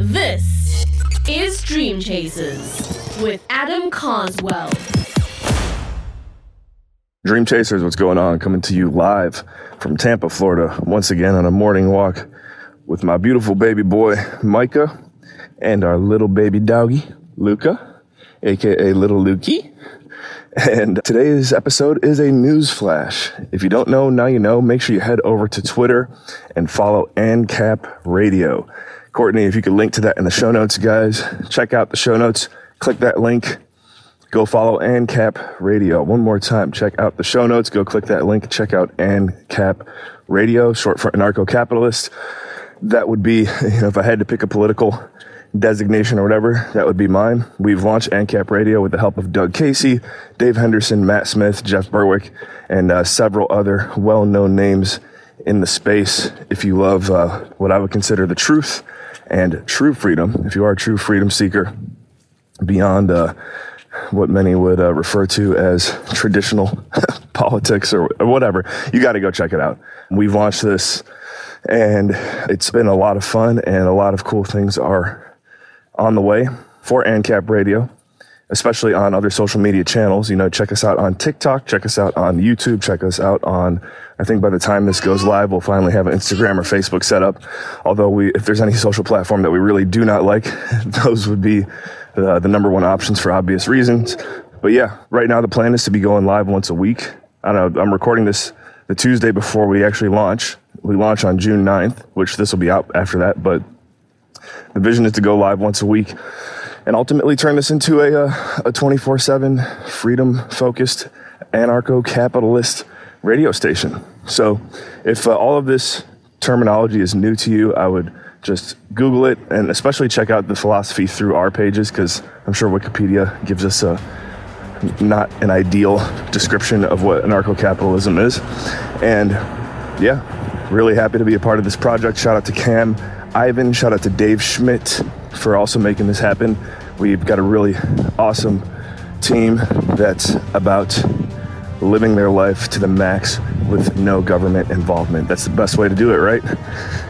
This is Dream Chasers with Adam Carswell. Dream Chasers, what's going on? Coming to you live from Tampa, Florida, once again on a morning walk with my beautiful baby boy, Micah, and our little baby doggy, Luca, aka Little Lukey. And today's episode is a news flash. If you don't know, now you know. Make sure you head over to Twitter and follow ANCAP Radio. Courtney, if you could link to that in the show notes, guys, check out the show notes. Click that link. Go follow ANCAP Radio. One more time, check out the show notes. Go click that link. Check out ANCAP Radio, short for anarcho-capitalist. That would be, you know, if I had to pick a political designation or whatever, that would be mine. We've launched ANCAP Radio with the help of Doug Casey, Dave Henderson, Matt Smith, Jeff Berwick, and uh, several other well-known names in the space. If you love uh, what I would consider the truth and true freedom, if you are a true freedom seeker beyond uh, what many would uh, refer to as traditional politics or, or whatever, you got to go check it out. We've launched this and it's been a lot of fun and a lot of cool things are on the way for ANCAP Radio, especially on other social media channels. You know, check us out on TikTok, check us out on YouTube, check us out on, I think by the time this goes live, we'll finally have an Instagram or Facebook set up. Although we, if there's any social platform that we really do not like, those would be uh, the number one options for obvious reasons. But yeah, right now the plan is to be going live once a week. I don't know. I'm recording this the Tuesday before we actually launch. We launch on June 9th, which this will be out after that, but the vision is to go live once a week and ultimately turn this into a, uh, a 24 7 freedom focused anarcho capitalist radio station. So if uh, all of this terminology is new to you, I would just Google it and especially check out the philosophy through our pages because I'm sure Wikipedia gives us a not an ideal description of what anarcho capitalism is. And yeah, really happy to be a part of this project. Shout out to Cam Ivan. Shout out to Dave Schmidt for also making this happen. We've got a really awesome team that's about living their life to the max with no government involvement. That's the best way to do it, right?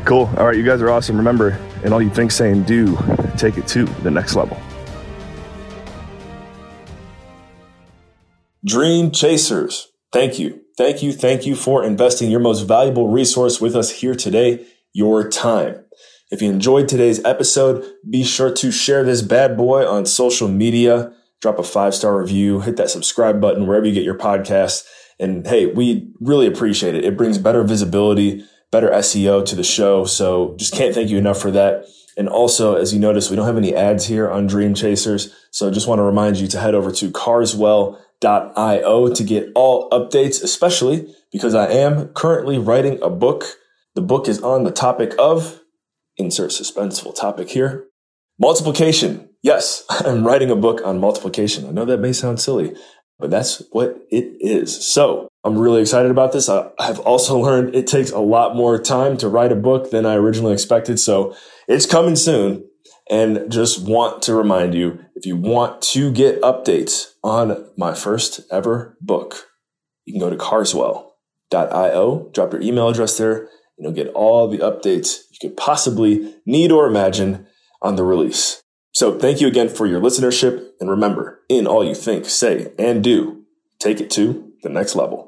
Cool. All right, you guys are awesome. Remember, and all you think, say, and do, take it to the next level. Dream Chasers, thank you. Thank you. Thank you for investing your most valuable resource with us here today, your time. If you enjoyed today's episode, be sure to share this bad boy on social media, drop a five star review, hit that subscribe button wherever you get your podcasts. And hey, we really appreciate it. It brings better visibility, better SEO to the show. So just can't thank you enough for that. And also, as you notice, we don't have any ads here on Dream Chasers. So just want to remind you to head over to carswell.io to get all updates, especially because I am currently writing a book. The book is on the topic of insert suspenseful topic here. Multiplication. Yes, I'm writing a book on multiplication. I know that may sound silly, but that's what it is. So I'm really excited about this. I, have also learned it takes a lot more time to write a book than I originally expected. So it's coming soon. And just want to remind you if you want to get updates on my first ever book, you can go to carswell.io, drop your email address there, and you'll get all the updates you could possibly need or imagine on the release. So thank you again for your listenership. And remember, in all you think, say, and do, take it to the next level.